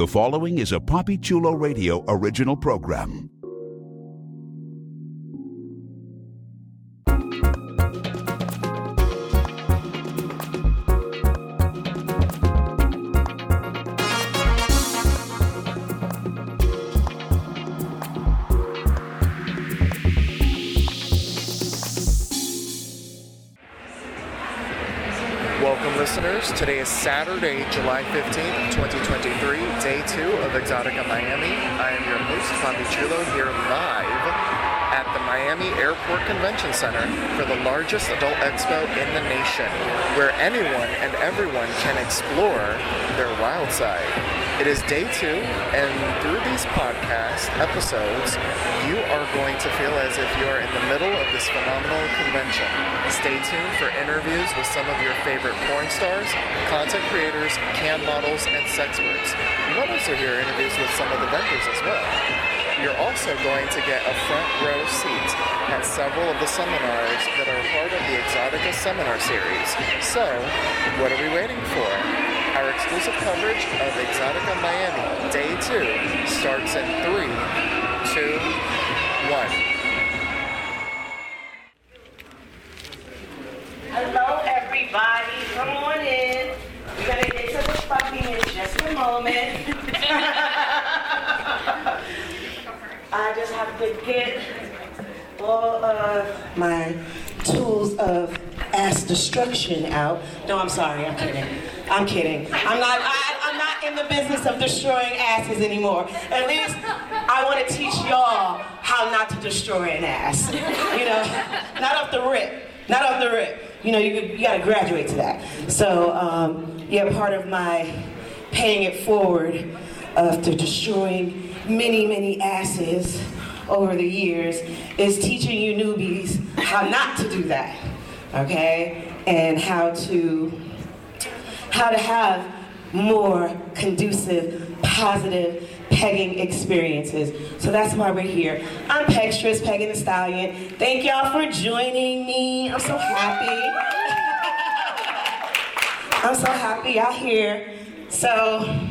The following is a Papi Chulo Radio original program. Welcome, listeners. Today is Saturday, July 15th, 2023, day two of EXXXOTICA Miami. I am your host, Papi Chulo, here live at the Miami Airport Convention Center for the largest adult expo in the nation, where anyone and everyone can explore their wild side. It is day two, and through these podcast episodes, you are going to feel as if you are in the middle of this phenomenal convention. Stay tuned for interviews with some of your favorite porn stars, content creators, cam models, and sex sexperts. You might also hear interviews with some of the vendors as well. You're also going to get a front row seat at several of the seminars that are part of the EXXXOTICA Seminar Series. So, what are we waiting for? Our exclusive coverage of EXXXOTICA Miami Day 2 starts in 3, 2, 1. Hello, everybody. Come on in. We're gonna get to the puppy in just a moment. I just have to get all of my tools of ass destruction out. No, I'm sorry. I'm kidding. I'm kidding. I'm not. I, I'm not in the business of destroying asses anymore. At least I want to teach y'all how not to destroy an ass. You know, not off the rip. Not off the rip. You know, you, you got to graduate to that. So, um, yeah, part of my paying it forward after destroying many, many asses over the years is teaching you newbies how not to do that, okay? And how to how to have more conducive, positive pegging experiences. So that's why we're here. I'm Pegstress, Peggin Tha Stallion. Thank y'all for joining me. I'm so happy. I'm so happy y'all here. So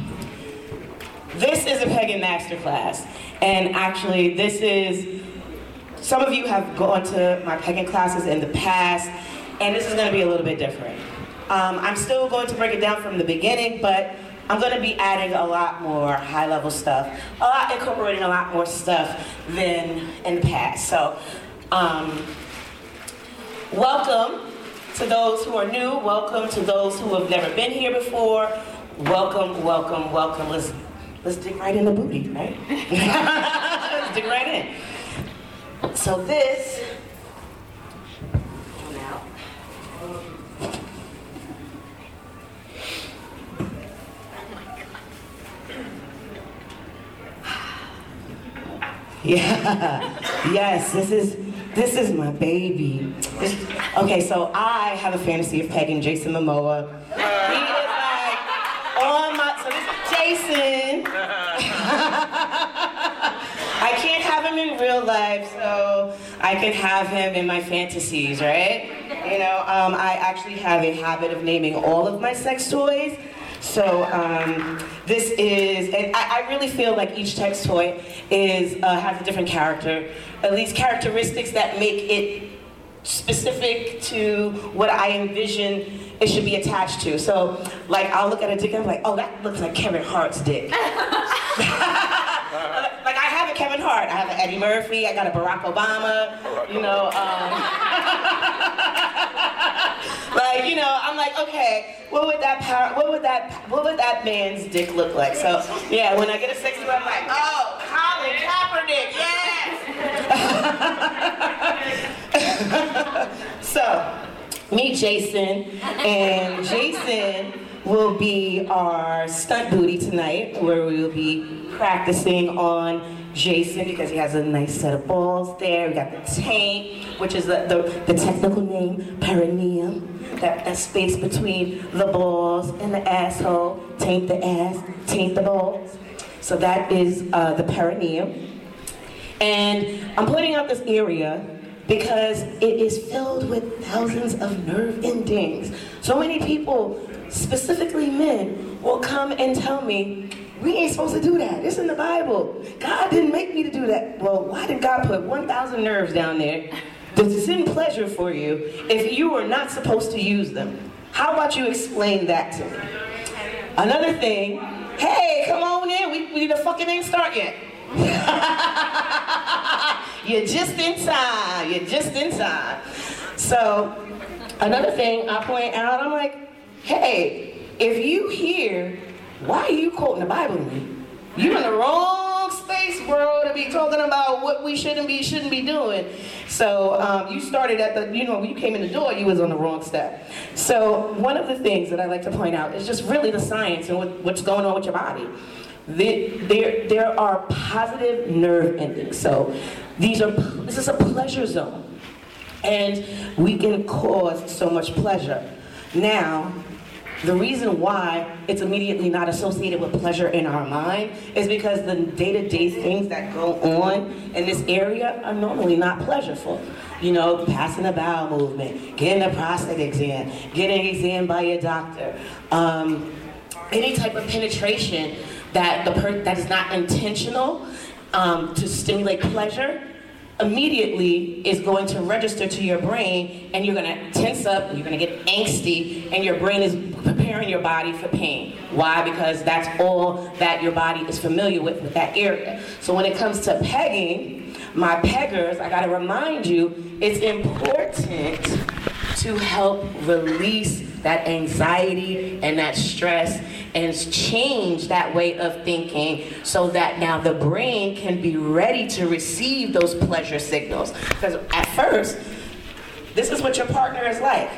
this is a pegging masterclass. And actually, this is, some of you have gone to my pegging classes in the past, and this is gonna be a little bit different. Um, I'm still going to break it down from the beginning, but I'm gonna be adding a lot more high level stuff, a lot, incorporating a lot more stuff than in the past. So, um, welcome to those who are new, welcome to those who have never been here before. Welcome, welcome, welcome. Let's let's dig right in the booty, right? let's dig right in. So this now. Yeah. Yes, this is this is my baby. This- okay, so I have a fantasy of pegging Jason Momoa. He is like on my so this is Jason. I can't have him in real life, so I can have him in my fantasies, right? You know, um, I actually have a habit of naming all of my sex toys. So um, this is, and I, I really feel like each text toy is uh, has a different character, at least characteristics that make it specific to what I envision it should be attached to. So, like, I'll look at a dick and I'm like, oh, that looks like Kevin Hart's dick. like, I have a Kevin Hart, I have an Eddie Murphy, I got a Barack Obama, you know. Um, like, you know, like, okay, what would that power, what would that, what would that man's dick look like? So, yeah, when I get a sex toy, I'm like, oh, Colin Kaepernick, yes. so, meet Jason, and Jason will be our stunt booty tonight, where we will be practicing on Jason because he has a nice set of balls there. We got the taint, which is the, the, the technical name, perineum. That, that space between the balls and the asshole. Taint the ass, taint the balls. So that is uh, the perineum. And I'm pointing out this area because it is filled with thousands of nerve endings. So many people, specifically men, will come and tell me, we ain't supposed to do that. It's in the Bible. God didn't make me to do that. Well, why did God put 1,000 nerves down there to send pleasure for you if you were not supposed to use them? How about you explain that to me? Another thing, hey, come on in. We, we the fucking ain't start yet. You're just in time. You're just in time. So, another thing I point out, I'm like, hey, if you hear, why are you quoting the Bible to me? You're in the wrong space, bro, to be talking about what we shouldn't be shouldn't be doing. So um, you started at the, you know, when you came in the door, you was on the wrong step. So one of the things that I like to point out is just really the science and what, what's going on with your body. The, there, there are positive nerve endings. So these are, this is a pleasure zone. And we can cause so much pleasure. Now, the reason why it's immediately not associated with pleasure in our mind is because the day-to-day things that go on in this area are normally not pleasureful. You know, passing the bowel movement, getting a prostate exam, getting an exam by your doctor, um, any type of penetration that the per- that is not intentional um, to stimulate pleasure immediately is going to register to your brain and you're going to tense up you're going to get angsty and your brain is preparing your body for pain. Why? Because that's all that your body is familiar with with that area. So when it comes to pegging my peggers i got to remind you it's important to help release that anxiety and that stress and change that way of thinking so that now the brain can be ready to receive those pleasure signals. Because at first, this is what your partner is like.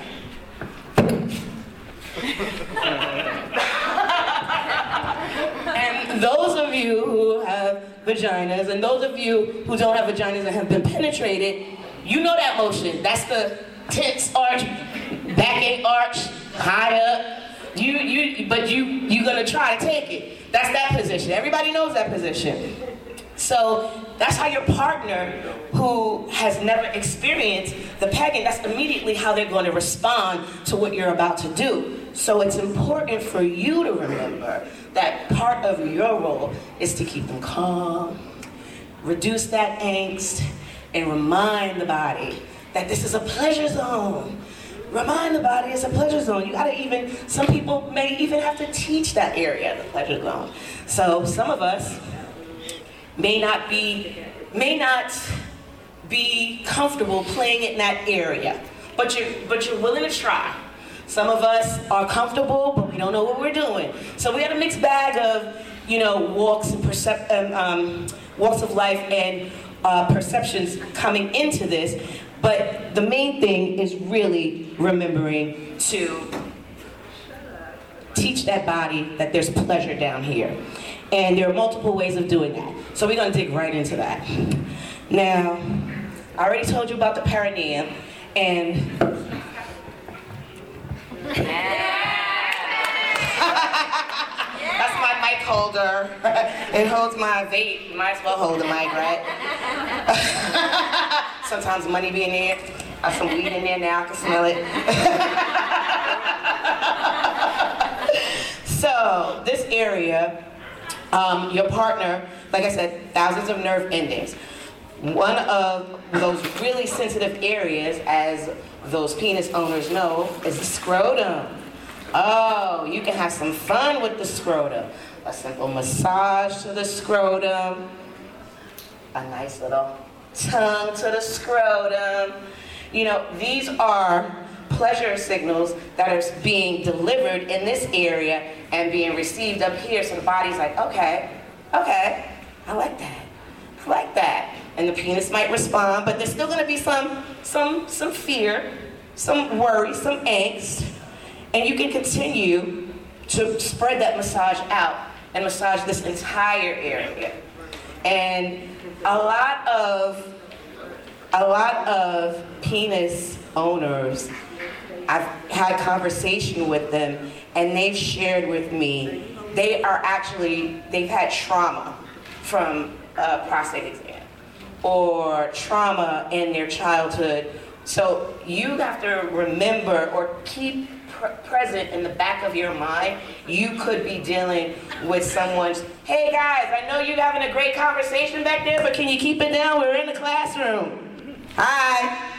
and those of you who have vaginas and those of you who don't have vaginas and have been penetrated, you know that motion. That's the tense arch, backache arch, high up. You, you, but you, you're gonna try to take it. That's that position. Everybody knows that position. So that's how your partner who has never experienced the pegging, that's immediately how they're going to respond to what you're about to do. So it's important for you to remember that part of your role is to keep them calm, reduce that angst, and remind the body that this is a pleasure zone. Remind the body it's a pleasure zone. You gotta even, some people may even have to teach that area, the pleasure zone. So some of us may not be, may not be comfortable playing in that area, but you're, but you're willing to try. Some of us are comfortable, but we don't know what we're doing. So we got a mixed bag of, you know, walks and percep- um, um, walks of life and uh, perceptions coming into this. But the main thing is really remembering to teach that body that there's pleasure down here. And there are multiple ways of doing that. So we're gonna dig right into that. Now, I already told you about the perineum, and that's my mic holder. it holds my vape. Might as well hold the mic, right? Sometimes money be in there. I have some weed in there now. I can smell it. so this area, um, your partner, like I said, thousands of nerve endings. One of those really sensitive areas, as those penis owners know, is the scrotum. Oh, you can have some fun with the scrotum. A simple massage to the scrotum, a nice little tongue to the scrotum. You know, these are pleasure signals that are being delivered in this area and being received up here. So the body's like, okay, okay, I like that. I like that. And the penis might respond, but there's still gonna be some, some, some fear, some worry, some angst. And you can continue to spread that massage out and massage this entire area. And a lot of a lot of penis owners, I've had conversation with them, and they've shared with me they are actually they've had trauma from a prostate exam or trauma in their childhood. So you have to remember or keep pr- present in the back of your mind, you could be dealing with someone's, hey guys, I know you're having a great conversation back there, but can you keep it down? We're in the classroom. Hi.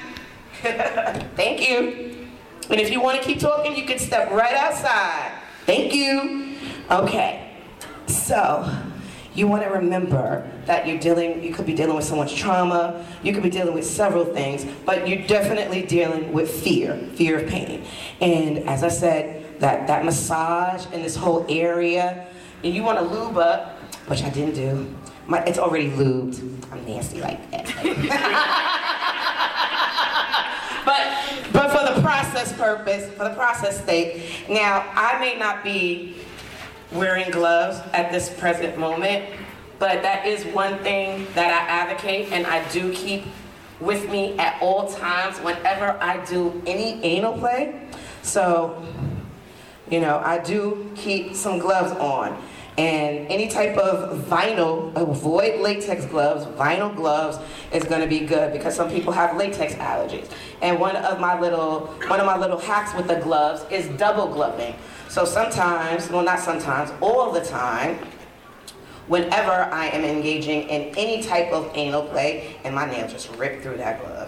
Thank you. And if you want to keep talking, you can step right outside. Thank you. Okay. So, you want to remember that you're dealing, you could be dealing with someone's trauma, you could be dealing with several things, but you're definitely dealing with fear, fear of pain. And as I said, that, that massage in this whole area, and you want to lube up, which I didn't do. My, it's already lubed. I'm nasty like that. but but for the process purpose, for the process sake, now I may not be wearing gloves at this present moment, but that is one thing that I advocate and I do keep with me at all times whenever I do any anal play. So, you know, I do keep some gloves on. And any type of vinyl, avoid latex gloves, vinyl gloves is gonna be good because some people have latex allergies. And one of my little, one of my little hacks with the gloves is double gloving. So sometimes, well not sometimes, all the time, whenever I am engaging in any type of anal play, and my nail just ripped through that glove.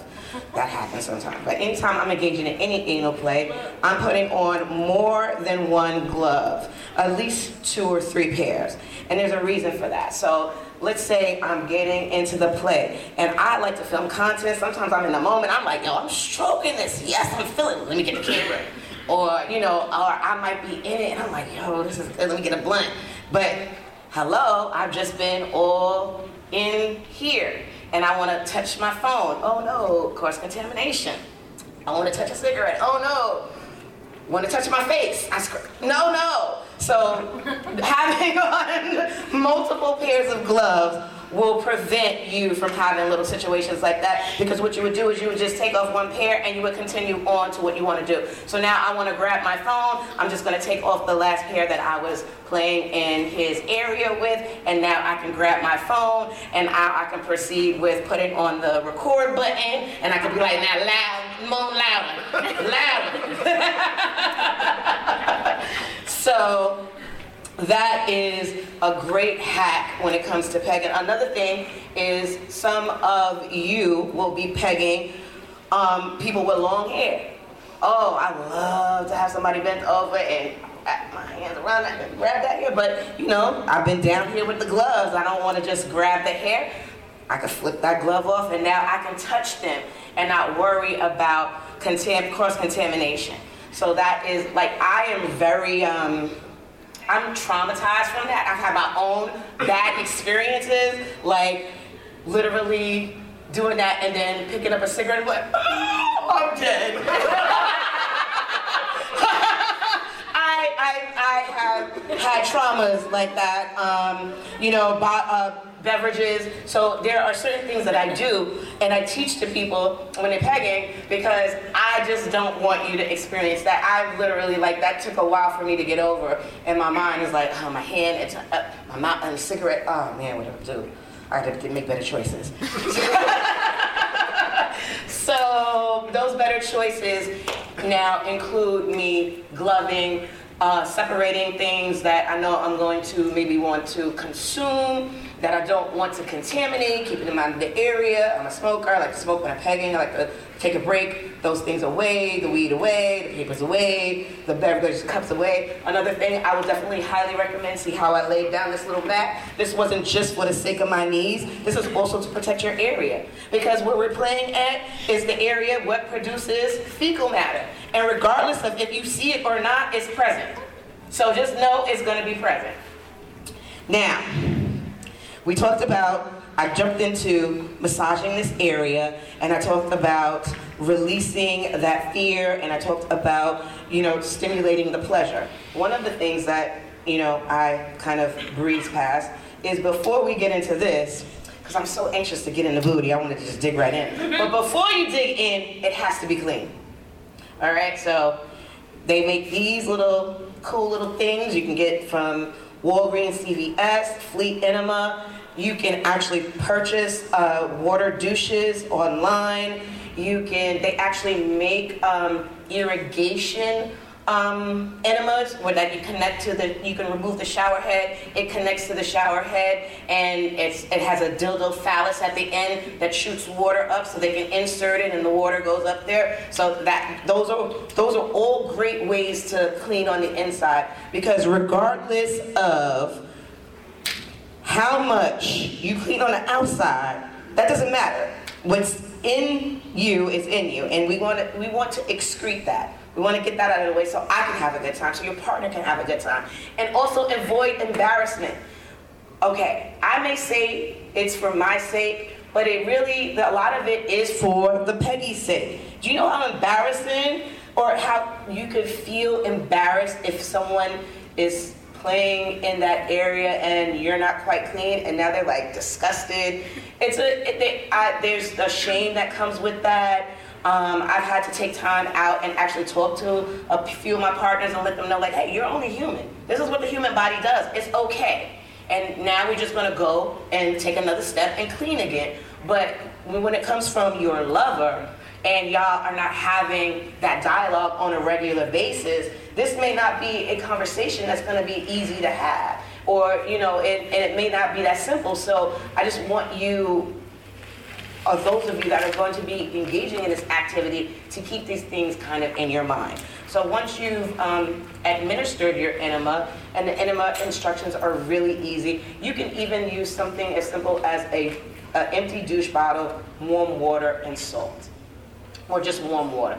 That happens sometimes. But anytime I'm engaging in any anal play, I'm putting on more than one glove, at least two or three pairs. And there's a reason for that. So let's say I'm getting into the play, and I like to film content. Sometimes I'm in the moment, I'm like, yo, I'm stroking this. Yes, I'm feeling it. Let me get the camera. Or, you know, or I might be in it, and I'm like, yo, this is, let me get a blunt. But hello, I've just been all in here and I want to touch my phone. Oh no, cross contamination. I want to touch a cigarette. Oh no, want to touch my face. I sc- no, no. So having on multiple pairs of gloves will prevent you from having little situations like that because what you would do is you would just take off one pair and you would continue on to what you want to do. So now I want to grab my phone. I'm just going to take off the last pair that I was playing in his area with and now I can grab my phone and now I can proceed with putting on the record button and I can be like now loud, more louder, louder. so that is a great hack when it comes to pegging. Another thing is some of you will be pegging um, people with long hair. Oh, I love to have somebody bent over and my hands around that and grab that hair. But you know, I've been down here with the gloves. I don't want to just grab the hair. I can flip that glove off and now I can touch them and not worry about contam- cross contamination. So that is like I am very um, I'm traumatized from that. I've had my own bad experiences, like literally doing that and then picking up a cigarette and like, oh, I'm dead. I, I, I have had traumas like that, um, you know, bo- uh, beverages. So there are certain things that I do and I teach to people when they're pegging because I just don't want you to experience that. I literally, like, that took a while for me to get over. And my mind is like, oh, my hand, it's, uh, my mouth, and a cigarette. Oh, man, what do I do? I to make better choices. so those better choices now include me gloving, uh, separating things that I know I'm going to maybe want to consume, that I don't want to contaminate, keeping them out of the area. I'm a smoker, I like to smoke when I'm pegging, I like to take a break, those things away, the weed away, the papers away, the beverage cups away. Another thing I would definitely highly recommend, see how I laid down this little mat. This wasn't just for the sake of my knees, this is also to protect your area. Because where we're playing at is the area what produces fecal matter. And regardless of if you see it or not, it's present. So just know it's gonna be present. Now, we talked about, I jumped into massaging this area, and I talked about releasing that fear, and I talked about, you know, stimulating the pleasure. One of the things that, you know, I kind of breeze past is before we get into this, because I'm so anxious to get in the booty, I wanted to just dig right in. Mm-hmm. But before you dig in, it has to be clean. All right, so they make these little cool little things you can get from Walgreens, CVS, Fleet Enema. You can actually purchase uh, water douches online. You can, they actually make um, irrigation um, enemas where that you connect to the, you can remove the shower head. It connects to the shower head, and it's, it has a dildo phallus at the end that shoots water up, so they can insert it, and the water goes up there. So that those are those are all great ways to clean on the inside because regardless of how much you clean on the outside, that doesn't matter. What's in you is in you, and we want to we want to excrete that. We want to get that out of the way so I can have a good time, so your partner can have a good time. And also avoid embarrassment. Okay, I may say it's for my sake, but it really, a lot of it is for the Peggy's sake. Do you know how embarrassing or how you could feel embarrassed if someone is playing in that area and you're not quite clean and now they're like disgusted? It's a, it, they, I, there's a shame that comes with that. Um, I've had to take time out and actually talk to a few of my partners and let them know, like, hey, you're only human. This is what the human body does. It's okay. And now we're just gonna go and take another step and clean again. But when it comes from your lover and y'all are not having that dialogue on a regular basis, this may not be a conversation that's gonna be easy to have. Or, you know, it, and it may not be that simple. So I just want you or those of you that are going to be engaging in this activity to keep these things kind of in your mind. So once you've um, administered your enema, and the enema instructions are really easy, you can even use something as simple as a, a empty douche bottle, warm water, and salt, or just warm water.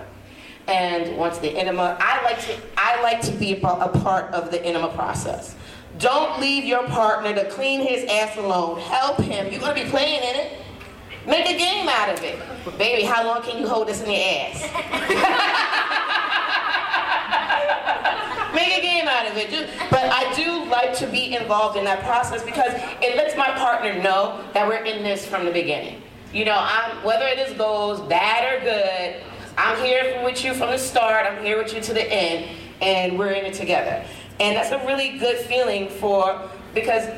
And once the enema, I like to I like to be a part of the enema process. Don't leave your partner to clean his ass alone. Help him. You're gonna be playing in it. Make a game out of it. Baby, how long can you hold this in your ass? Make a game out of it. But I do like to be involved in that process because it lets my partner know that we're in this from the beginning. You know, I'm, whether it goes bad or good, I'm here with you from the start, I'm here with you to the end, and we're in it together. And that's a really good feeling for, because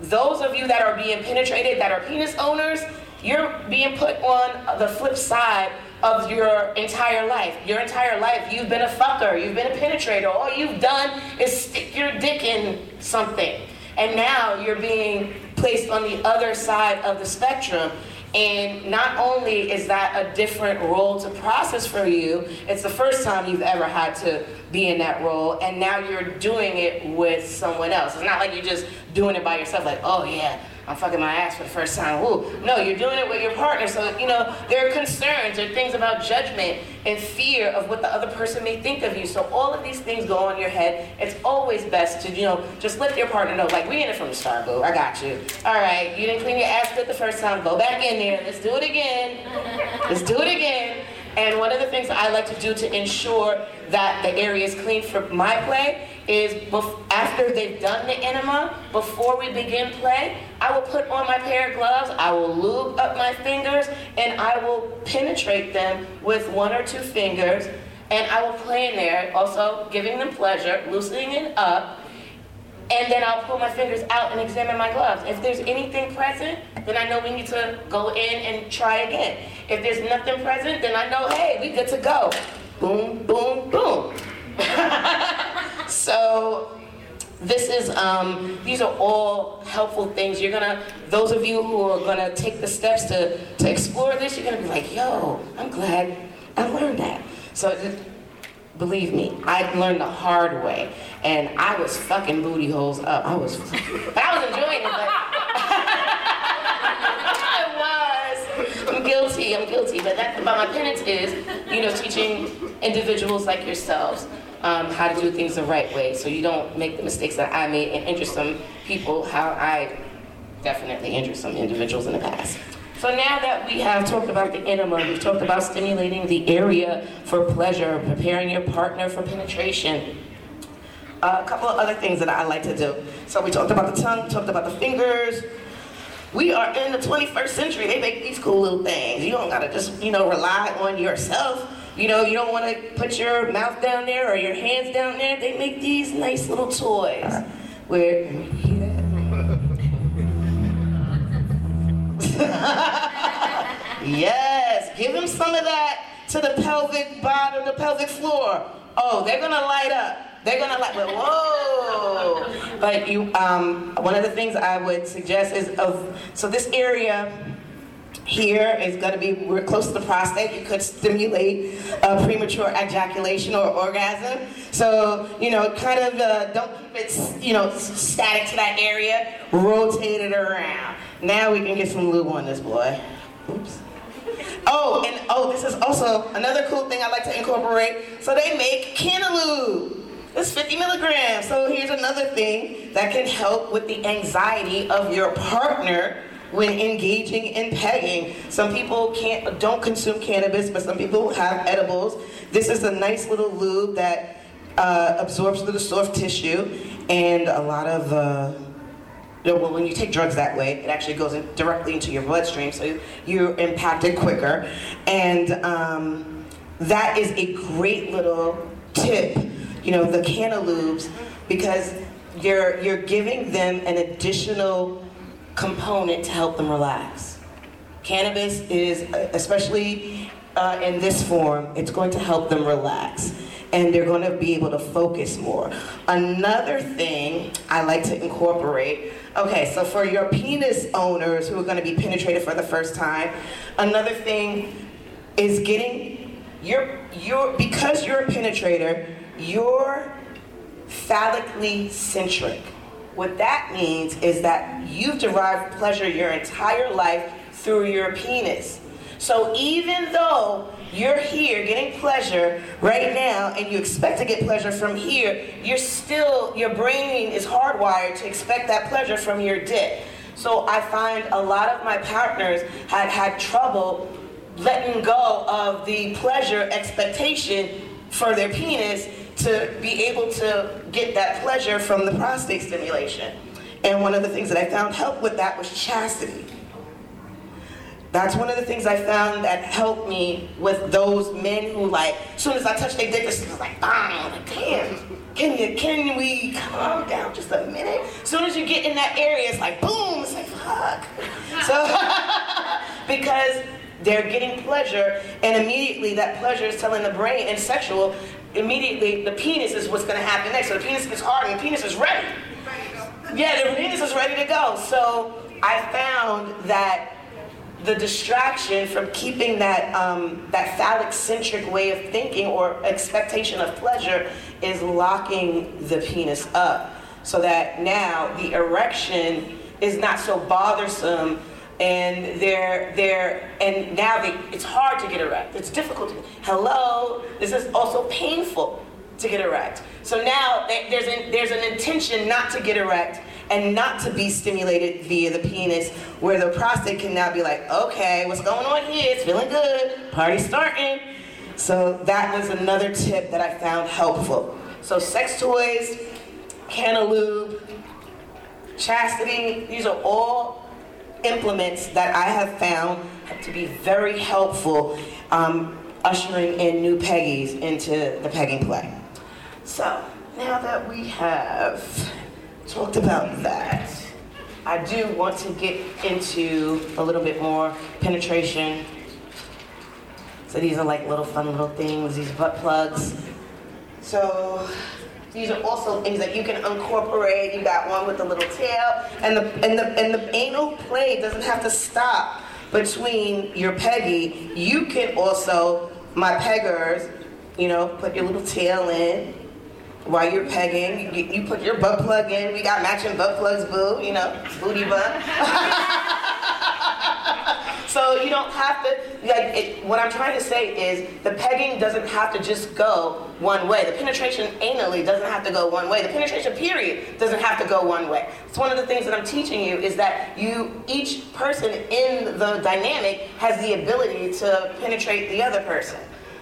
those of you that are being penetrated, that are penis owners, you're being put on the flip side of your entire life. Your entire life, you've been a fucker, you've been a penetrator. All you've done is stick your dick in something. And now you're being placed on the other side of the spectrum. And not only is that a different role to process for you, it's the first time you've ever had to be in that role, and now you're doing it with someone else. It's not like you're just doing it by yourself, like, oh yeah, I'm fucking my ass for the first time. Ooh. No, you're doing it with your partner. So, you know, there are concerns, there are things about judgment and fear of what the other person may think of you. So all of these things go on your head. It's always best to, you know, just let your partner know, like, we in it from the start, boo. I got you. All right, you didn't clean your ass good the first time. Go back in there. Let's do it again. Let's do it again. And one of the things I like to do to ensure that the area is clean for my play is after they've done the enema, before we begin play, I will put on my pair of gloves, I will lube up my fingers, and I will penetrate them with one or two fingers, and I will play in there, also giving them pleasure, loosening it up, and then I'll pull my fingers out and examine my gloves. If there's anything present, then I know we need to go in and try again. If there's nothing present, then I know, hey, we good to go. Boom, boom, boom. so this is um, these are all helpful things. You're gonna those of you who are gonna take the steps to to explore this you're gonna be like yo i'm glad i learned that. So believe me i learned the hard way. And i was fucking booty holes up. I was i was enjoying it but i was. I'm guilty i'm guilty. But that but my penance is you know teaching individuals like yourselves um, how to do things the right way so you don't make the mistakes that I made and injure some people how I definitely injured some individuals in the past. So now that we have talked about the enema, we've talked about stimulating the area for pleasure, preparing your partner for penetration. Uh, a couple of other things that I like to do. So we talked about the tongue, talked about the fingers. We are in the 21st century. They make these cool little things. You don't gotta just, you know, rely on yourself. You know, you don't want to put your mouth down there or your hands down there. They make these nice little toys where. yes, give them some of that to the pelvic bottom, the pelvic floor. Oh, they're gonna light up. They're gonna like, whoa! But you, um, one of the things I would suggest is of so this area here is going to be we're close to the prostate. You could stimulate uh, premature ejaculation or orgasm. So you know, kind of uh, don't keep it you know static to that area. Rotate it around. Now we can get some lube on this boy. Oops. Oh, and oh, this is also another cool thing I like to incorporate. So they make Canalube. It's 50 milligrams. So here's another thing that can help with the anxiety of your partner when engaging in pegging. Some people can't don't consume cannabis, but some people have edibles. This is a nice little lube that uh, absorbs through the soft tissue, and a lot of uh, well, when you take drugs that way, it actually goes in directly into your bloodstream, so you're impacted quicker. And um, that is a great little tip, you know, the Canalubes, because you're you're giving them an additional component to help them relax. Cannabis is, especially uh, in this form, it's going to help them relax and they're going to be able to focus more. Another thing I like to incorporate okay, so for your penis owners who are going to be penetrated for the first time, another thing is getting your, your because you're a penetrator, you're phallically centric. What that means is that you've derived pleasure your entire life through your penis. So even though you're here getting pleasure right now and you expect to get pleasure from here, you're still, your brain is hardwired to expect that pleasure from your dick. So I find a lot of my partners had had trouble letting go of the pleasure expectation for their penis to be able to get that pleasure from the prostate stimulation. And one of the things that I found helped with that was chastity. That's one of the things I found that helped me with those men who like, as soon as I touch their dick, it's like, bam, like, damn. Can you, can we calm down just a minute? As soon as you get in that area, it's like, boom, it's like, fuck. So, because they're getting pleasure, and immediately that pleasure is telling the brain, and sexual, immediately the penis is what's gonna happen next. So the penis gets hard and the penis is ready. Yeah, the penis is ready to go. So I found that the distraction from keeping that um, that phallic centric way of thinking or expectation of pleasure is locking the penis up so that now the erection is not so bothersome and they're they're and now they, it's hard to get erect it's difficult to, hello this is also painful to get erect so now there's an, there's an intention not to get erect and not to be stimulated via the penis, where the prostate can now be like, okay, what's going on here? It's feeling good, party starting. So that was another tip that I found helpful. So sex toys, Canalube, chastity, these are all implements that I have found to be very helpful um, ushering in new peggies into the pegging play. So now that we have talked about that. I do want to get into a little bit more penetration. So these are like little fun little things, these butt plugs. So these are also things that you can incorporate. You got one with the little tail, and the and the and the anal play doesn't have to stop between your peggy. You can also, my peggers, you know, put your little tail in, while you're pegging. You, you, put your butt plug in. We got matching butt plugs, boo. You know, booty butt. so you don't have to. Like, it, what I'm trying to say is the pegging doesn't have to just go one way. The penetration anally doesn't have to go one way. The penetration period doesn't have to go one way. It's one of the things that I'm teaching you is that you, each person in the dynamic has the ability to penetrate the other person.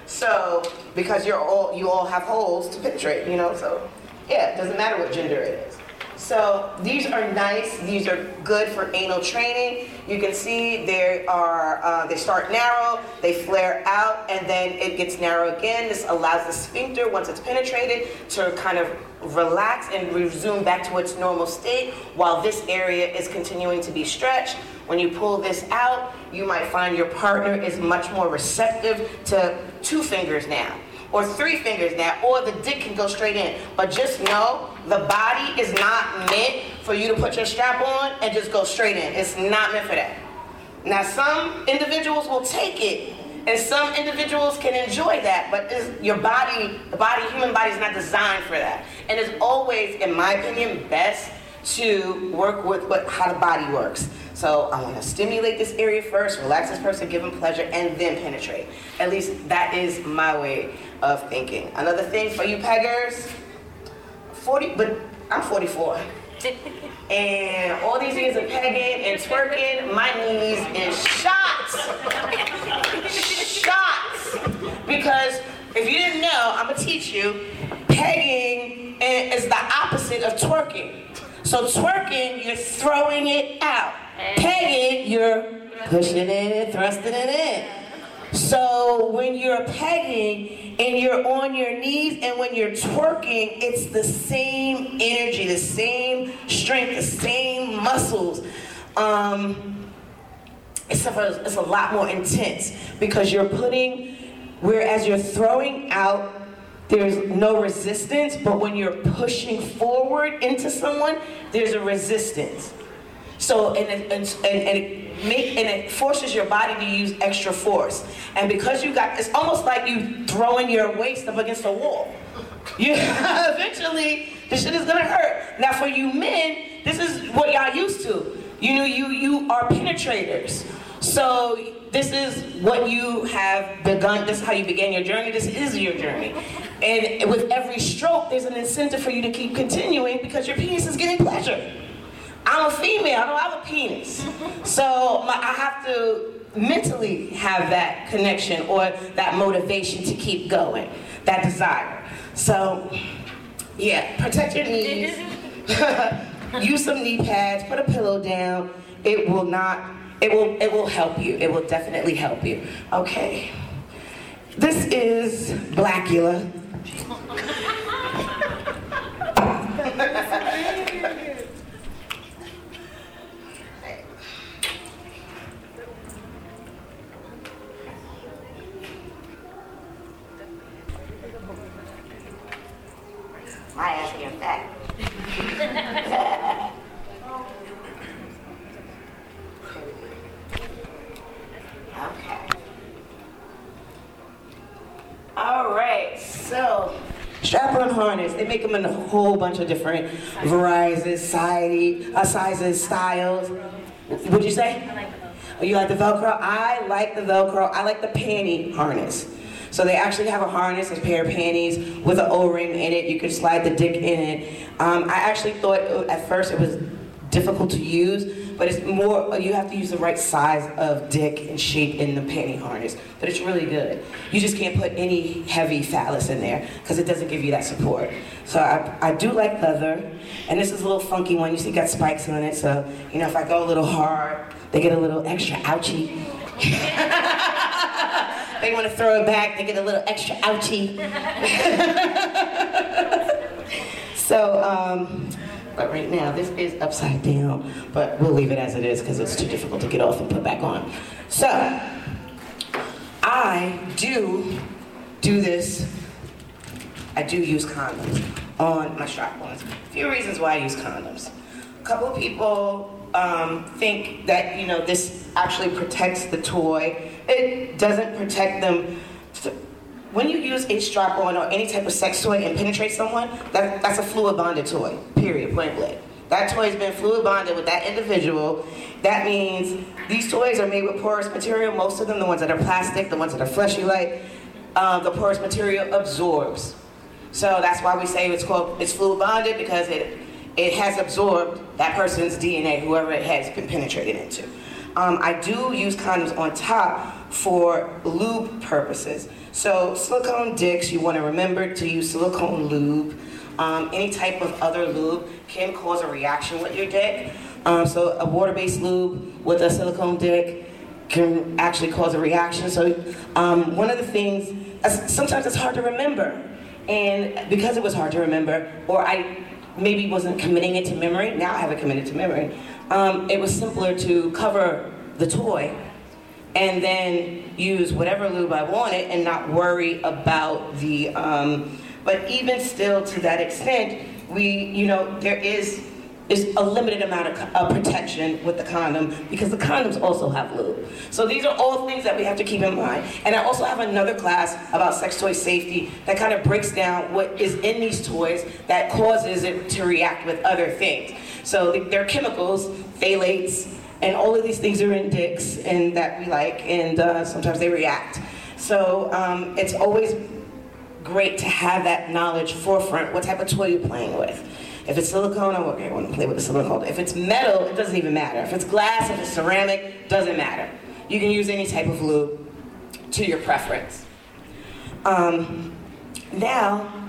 So, because you're all, you all have holes to penetrate, you know, so yeah, it doesn't matter what gender it is. So these are nice. These are good for anal training. You can see they are uh, they start narrow, they flare out, and then it gets narrow again. This allows the sphincter, once it's penetrated, to kind of relax and resume back to its normal state, while this area is continuing to be stretched. When you pull this out, you might find your partner is much more receptive to two fingers now or three fingers now, or the dick can go straight in. But just know the body is not meant for you to put your strap on and just go straight in. It's not meant for that. Now, some individuals will take it, and some individuals can enjoy that, but your body, the body, human body is not designed for that. And it's always, in my opinion, best to work with what, how the body works. So I want to stimulate this area first, relax this person, give them pleasure, and then penetrate. At least that is my way of thinking. Another thing for you peggers, 40, but I'm 44. and all these years of pegging and twerking, my knees is shots. shots. Because if you didn't know, I'm gonna teach you, pegging is the opposite of twerking. So twerking, you're throwing it out. Pegging, you're pushing it in, thrusting it in. So when you're pegging and you're on your knees and when you're twerking, it's the same energy, the same strength, the same muscles. Um, it's, a, it's a lot more intense because you're putting, whereas you're throwing out, there's no resistance, but when you're pushing forward into someone, there's a resistance. So, and it, and, and, it make, and it forces your body to use extra force. And because you got, it's almost like you throwing your waist up against a wall. You, eventually, this shit is gonna hurt. Now for you men, this is what y'all used to. You know, you, you are penetrators. So this is what you have begun, this is how you began your journey, this is your journey. And with every stroke, there's an incentive for you to keep continuing because your penis is getting pleasure. I'm a female, I don't have a penis. So my, I have to mentally have that connection or that motivation to keep going, that desire. So, yeah, protect your knees. Use some knee pads, put a pillow down. It will not, it will, it will help you. It will definitely help you. Okay. This is Blackula. My ass getting fat. okay. All right, so strap-on harness. They make them in a whole bunch of different varieties, sizes, uh, sizes, styles. Would you say? Like Oh, you like the Velcro? I like the Velcro. I like the panty harness. So they actually have a harness, a pair of panties with an O-ring in it. You can slide the dick in it. Um, I actually thought at first it was difficult to use, but it's more, you have to use the right size of dick and shape in the panty harness. But it's really good. You just can't put any heavy phallus in there because it doesn't give you that support. So I, I do like leather, and this is a little funky one. You see, it got spikes on it, so you know if I go a little hard, they get a little extra ouchy. they want to throw it back, they get a little extra ouchy. so, um, but right now, this is upside down, but we'll leave it as it is because it's too difficult to get off and put back on. So, I do do this. I do use condoms on my strap-ons. A few reasons why I use condoms. A couple of people um, think that you know this actually protects the toy. It doesn't protect them. When you use a strap-on or any type of sex toy and penetrate someone, that, that's a fluid bonded toy. Period. Point blank. That toy has been fluid bonded with that individual. That means these toys are made with porous material. Most of them, the ones that are plastic, the ones that are fleshy like, uh, the porous material absorbs. So that's why we say it's called it's fluid bonded because it it has absorbed that person's DNA, whoever it has been penetrated into. Um, I do use condoms on top for lube purposes. So silicone dicks, you want to remember to use silicone lube. Um, any type of other lube can cause a reaction with your dick. Um, so a water-based lube with a silicone dick can actually cause a reaction. So um, one of the things, sometimes it's hard to remember. And because it was hard to remember, or I maybe wasn't committing it to memory, now I have it committed to memory, um, it was simpler to cover the toy and then use whatever lube I wanted and not worry about the, um, but even still to that extent, we, you know, there is is a limited amount of, of protection with the condom because the condoms also have lube. So these are all things that we have to keep in mind. And I also have another class about sex toy safety that kind of breaks down what is in these toys that causes it to react with other things. So there are chemicals, phthalates, and all of these things are in dicks and that we like, and uh, sometimes they react. So um, it's always great to have that knowledge forefront, what type of toy you're playing with. If it's silicone, I'm okay, I want to play with the silicone. If it's metal, it doesn't even matter. If it's glass, if it's ceramic, doesn't matter. You can use any type of lube to your preference. Um, now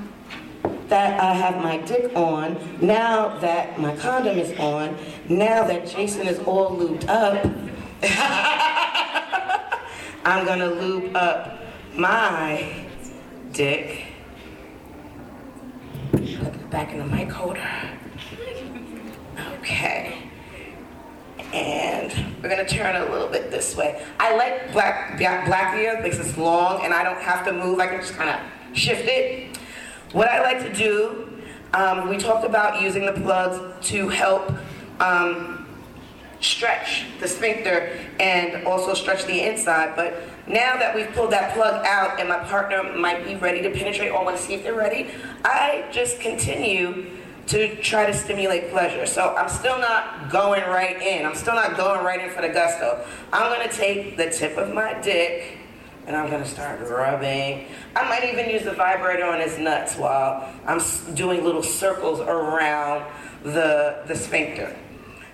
that I have my dick on, now that my condom is on, now that Jason is all lubed up, I'm gonna lube up my dick back in the mic holder. Okay. And we're gonna turn a little bit this way. I like black black ear because it's long and I don't have to move. I can just kind of shift it. What I like to do, um, we talked about using the plugs to help um, stretch the sphincter and also stretch the inside. But now that we've pulled that plug out and my partner might be ready to penetrate or want to see if they're ready, I just continue to try to stimulate pleasure. So I'm still not going right in. I'm still not going right in for the gusto. I'm gonna take the tip of my dick and I'm gonna start rubbing. I might even use the vibrator on his nuts while I'm doing little circles around the, the sphincter.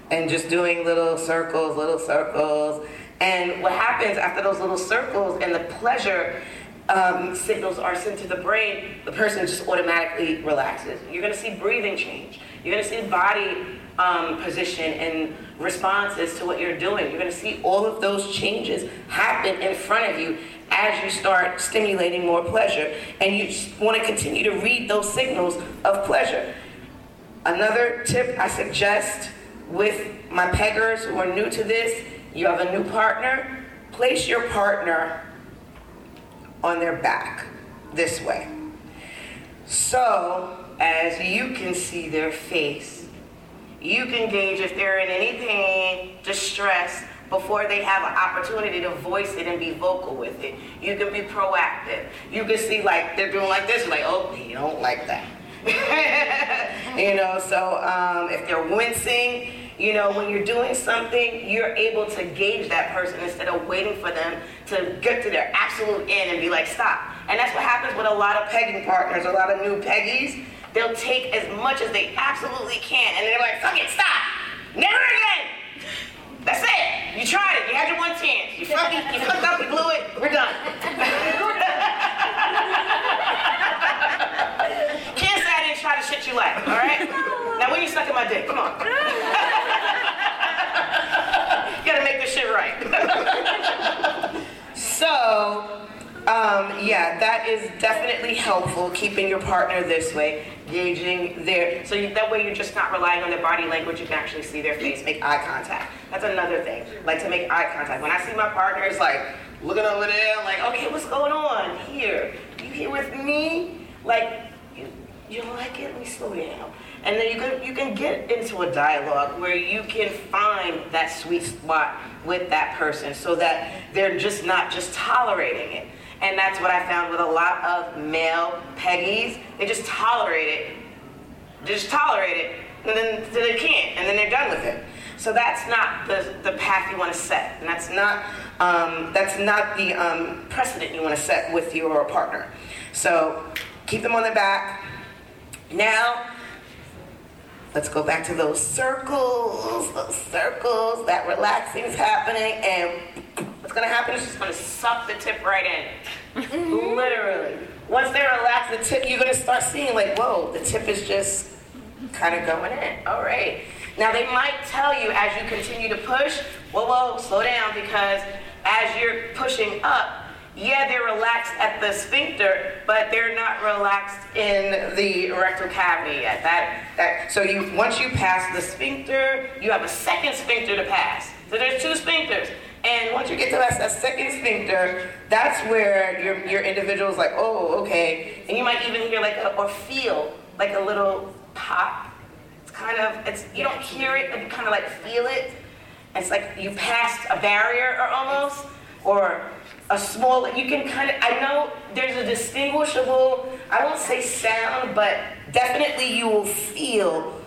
And just doing little circles, little circles, and what happens after those little circles and the pleasure um, signals are sent to the brain, the person just automatically relaxes. You're to see breathing change. You're to see body um, position and responses to what you're doing. You're to see all of those changes happen in front of you as you start stimulating more pleasure. And you want to continue to read those signals of pleasure. Another tip I suggest with my peggers who are new to this you have a new partner, place your partner on their back this way. So, as you can see their face, you can gauge if they're in any pain, distress, before they have an opportunity to voice it and be vocal with it. You can be proactive. You can see like they're doing like this, like, oh, you don't like that. you know, so um, if they're wincing, you know, when you're doing something, you're able to gauge that person instead of waiting for them to get to their absolute end and be like, stop. And that's what happens with a lot of pegging partners, a lot of new peggies. They'll take as much as they absolutely can, and they're like, fuck it, stop. Never again. That's it. You tried it. You had your one chance. You fucking, you fucked up, you blew it. We're done. Can't say I didn't try to shit you like, all right? Now when you sucking my dick, come on. You gotta make this shit right. so, um, yeah, that is definitely helpful, keeping your partner this way, gauging their, so you, that way you're just not relying on their body language, you can actually see their face, make eye contact. That's another thing, like to make eye contact. When I see my partner, it's like, looking over there, I'm like, okay, what's going on here? You here with me? Like, you, you like it? Let me slow down. And then you can you can get into a dialogue where you can find that sweet spot with that person so that they're just not just tolerating it. And that's what I found with a lot of male peggies. They just tolerate it. They just tolerate it, and then so they can't, and then they're done with it. So that's not the, the path you want to set, and that's not um, that's not the um, precedent you want to set with your partner. So keep them on their back. Now Let's go back to those circles, those circles, that relaxing is happening, and what's gonna happen is just gonna suck the tip right in. Literally. Once they relax the tip, you're gonna start seeing like, whoa, the tip is just kind of going in. All right. Now they might tell you as you continue to push, whoa, whoa, slow down because as you're pushing up, yeah, they're relaxed at the sphincter, but they're not relaxed in the rectal cavity yet. That, that, so you, once you pass the sphincter, you have a second sphincter to pass. So there's two sphincters. And once you get to that, that second sphincter, that's where your, your individual is like, oh, okay. And you might even hear like, a, or feel like a little pop. It's kind of, it's you don't hear it, but you kind of like feel it. It's like you passed a barrier or almost, or a small, you can kind of, I know there's a distinguishable, I won't say sound, but definitely you will feel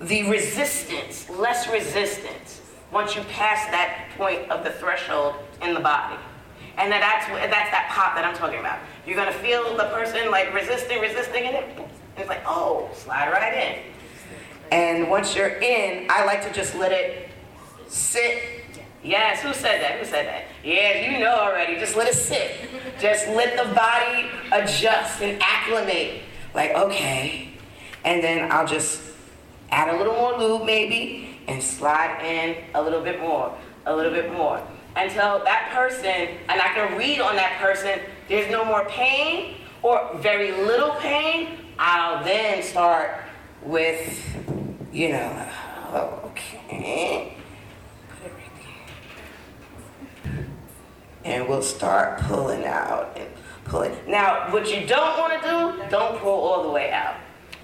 the resistance, less resistance, once you pass that point of the threshold in the body. And that that's, that's that pop that I'm talking about. You're gonna feel the person like resisting, resisting, and it, it's like, oh, slide right in. And once you're in, I like to just let it sit. Yes, who said that? Who said that? Yeah, you know already. Just let it sit. Just let the body adjust and acclimate. Like, okay. And then I'll just add a little more lube maybe and slide in a little bit more, a little bit more. Until that person, and I can read on that person, there's no more pain or very little pain, I'll then start with, you know, okay. And we'll start pulling out and pulling. Now, what you don't want to do, don't pull all the way out.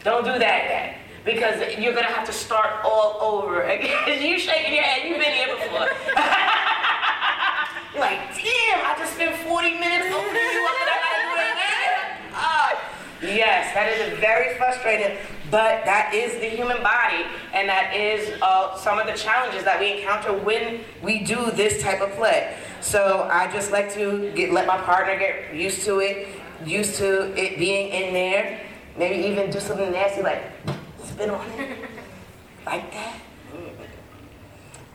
Don't do that yet. Because you're to have to start all over again. you shaking your head, you've been here before. like, damn, I just spent 40 minutes opening you up and I got to do again? Uh, yes, that is very frustrating. But that is the human body, and that is uh, some of the challenges that we encounter when we do this type of play. So I just like to get let my partner get used to it, used to it being in there. Maybe even do something nasty like spit on it, like that.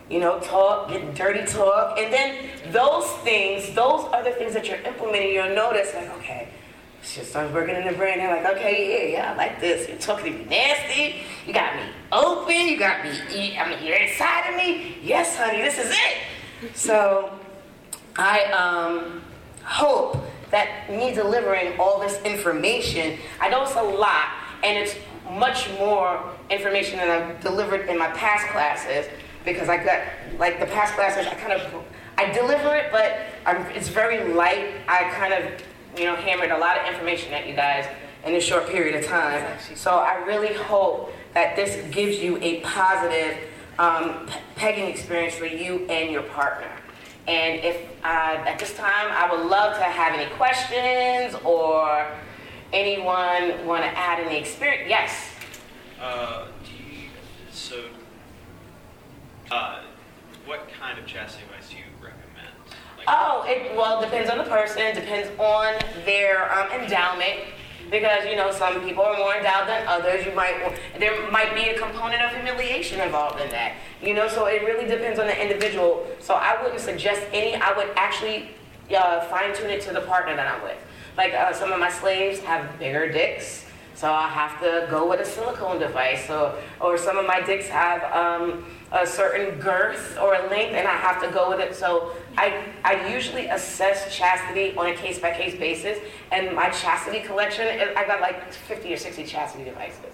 You know, talk, get dirty talk, and then those things, those other things that you're implementing, you'll notice like, okay Shit starts working in the brain. They're like, okay, yeah, yeah, I like this. You're talking to me nasty. You got me open. You got me, I mean, you're inside of me. Yes, honey, this is it. So I um, hope that me delivering all this information, I know it's a lot, and it's much more information than I've delivered in my past classes because I got, like the past classes, I kind of, I deliver it, but I'm, it's very light. I kind of you know, hammered a lot of information at you guys in a short period of time. So I really hope that this gives you a positive um, pegging experience for you and your partner. And if uh, at this time, I would love to have any questions or anyone want to add any experience. Yes. Uh, you, so, uh, what kind of chastity advice do you recommend? Oh, it well depends on the person, depends on their um, endowment. Because you know some people are more endowed than others. You might there might be a component of humiliation involved in that. You know, so it really depends on the individual. So I wouldn't suggest any. I would actually uh, fine tune it to the partner that I'm with. Like uh, some of my slaves have bigger dicks, so I have to go with a silicone device. So, or some of my dicks have um, a certain girth or length, and I have to go with it. So I, I usually assess chastity on a case by case basis, and my chastity collection, I got like 50 or 60 chastity devices.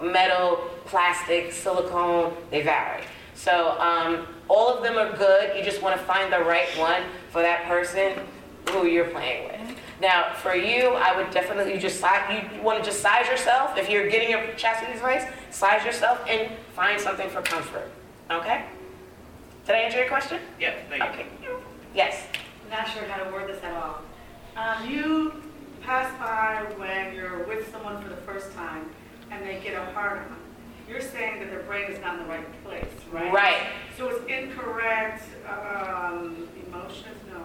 Metal, plastic, silicone, they vary. So um, all of them are good. You just want to find the right one for that person who you're playing with. Now, for you, I would definitely just size, you want to just size yourself. If you're getting your chastity device, size yourself and find something for comfort. Okay? Did I answer your question? Yeah, thank you. Okay. Yes. I'm not sure how to word this at all. Um, you pass by when you're with someone for the first time and they get a hard on. You're saying that their brain is not in the right place, right? Right. So it's incorrect um, emotions? No.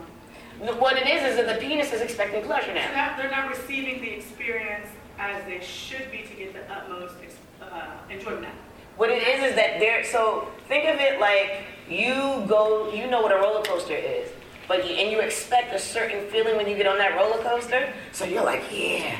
What it is is that the penis is expecting pleasure now. not, they're not receiving the experience as they should be to get the utmost uh, enjoyment. What it is is that there. So think of it like you go. You know what a roller coaster is, but you, and you expect a certain feeling when you get on that roller coaster. So you're like, yeah.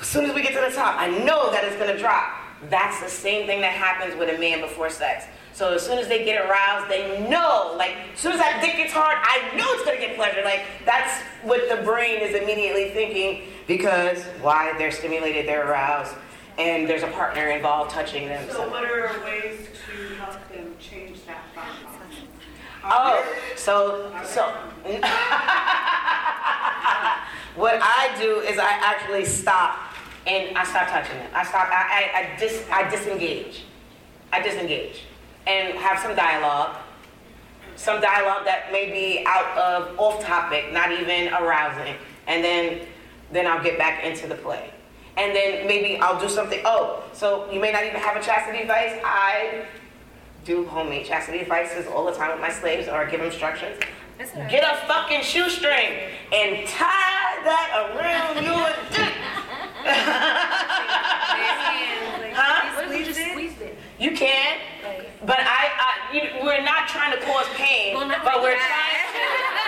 As soon as we get to the top, I know that it's gonna drop. That's the same thing that happens with a man before sex. So as soon as they get aroused, they know, like, as soon as that dick gets hard, I know it's gonna get pleasure. Like, that's what the brain is immediately thinking because why they're stimulated, they're aroused and there's a partner involved touching them. So what are ways to help them change that thought process? Oh, so so what I do is I actually stop and I stop touching them. I stop. I I, I dis I disengage. I disengage and have some dialogue. Some dialogue that may be out of off topic, not even arousing, and then then I'll get back into the play. And then maybe I'll do something. Oh, so you may not even have a chastity device. I do homemade chastity devices all the time with my slaves or give instructions. Get a fucking shoestring and tie that around your dick. Huh? What if we just it? You can, but I, I you, we're not trying to cause pain, Well, but we're trying,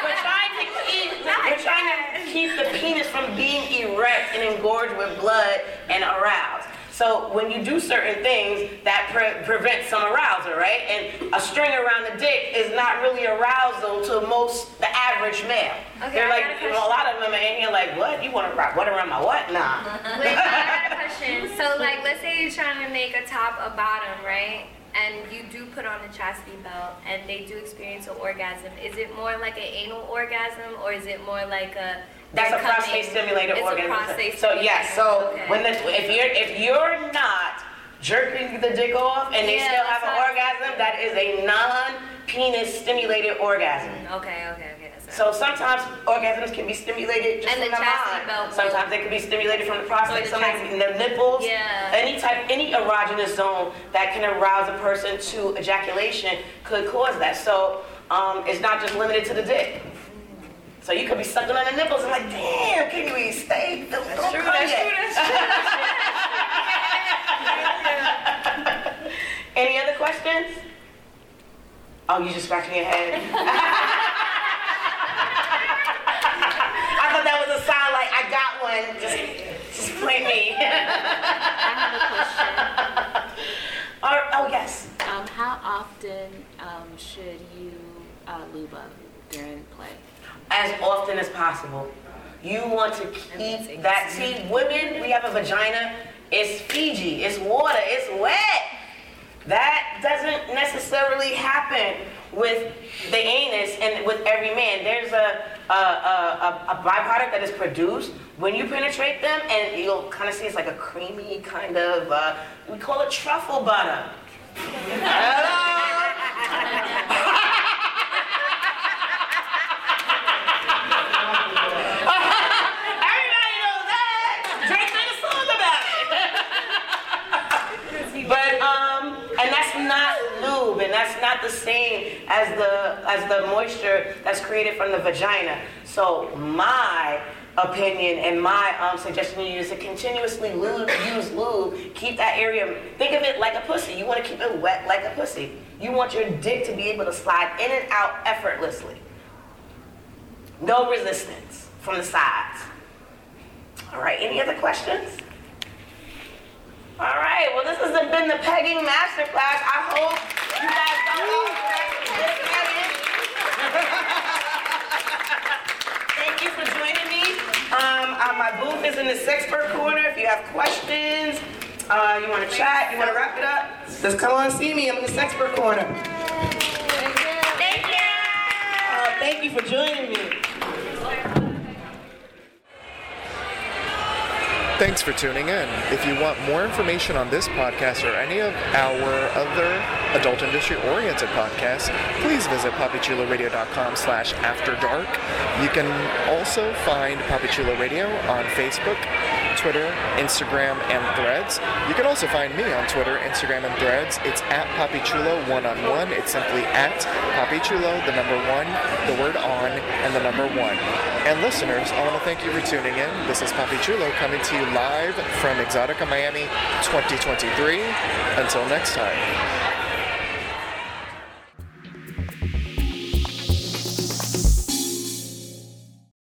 we're trying to keep, Not we're trying to keep the penis from being erect and engorged with blood and aroused. So when you do certain things, that pre- prevents some arousal, right? And a string around the dick is not really arousal to most the average male. Okay, They're like, a you know, a lot of them are in here like, what? You want to wrap what around my what? Nah. Wait, I got a question. So, like, let's say you're trying to make a top a bottom, right? And you do put on a chastity belt, and they do experience an orgasm. Is it more like an anal orgasm, or is it more like a That's a prostate stimulated it's organ. A prostate so yes, so okay. when the if you're if you're not jerking the dick off and they Yeah, still have an orgasm, that is a non-penis stimulated orgasm. Okay, okay, okay. That's So sometimes orgasms can be stimulated just And from the the belt Sometimes they can be stimulated from the prostate. the Sometimes the nipples. Yeah. Any type, any erogenous zone that can arouse a person to ejaculation could cause that. So um, it's not just limited to the dick. So you could be sucking on the nipples and like, damn, can you even stay? Don't, don't true, come that's yet. true, that's Any other questions? Oh, you just scratching your head. I thought that was a sign like I got one. Just, just me. I have a question. oh yes. Um, how often um, should you uh, lube up during play? As often as possible. You want to keep that. See, women, we have a vagina. It's Fiji. It's water. It's wet. That doesn't necessarily happen with the anus and with every man. There's a, a, a, a, a byproduct that is produced when you penetrate them, and you'll kind of see it's like a creamy kind of, uh, we call it truffle butter. Hello? And that's not the same as the as the moisture that's created from the vagina. So my opinion and my um, suggestion to you is to continuously lube, use lube. Keep that area. Think of it like a pussy. You want to keep it wet like a pussy. You want your dick to be able to slide in and out effortlessly. No resistance from the sides. All right, any other questions? All right, well, this has been the pegging masterclass. I hope you guys don't all this pegging. Thank you for joining me. Um, uh, my booth is in the Sexpert Corner. If you have questions, uh, you want to chat, you want to wrap it up, just come on and see me. I'm in the Sexpert Corner. Thank you. Thank you. Uh, thank you for joining me. Thanks for tuning in. If you want more information on this podcast or any of our other adult industry oriented podcasts, please visit papichuloradio.com slash after dark. You can also find Papi Chulo Radio on Facebook, Twitter, Instagram, and Threads. You can also find me on Twitter, Instagram, and Threads. It's at Papi Chulo one on one. It's simply at Papi Chulo, the number one, the word on, and the number one. And listeners, I want to thank you for tuning in. This is Papi Chulo coming to you live from EXXXOTICA Miami 2023. Until next time.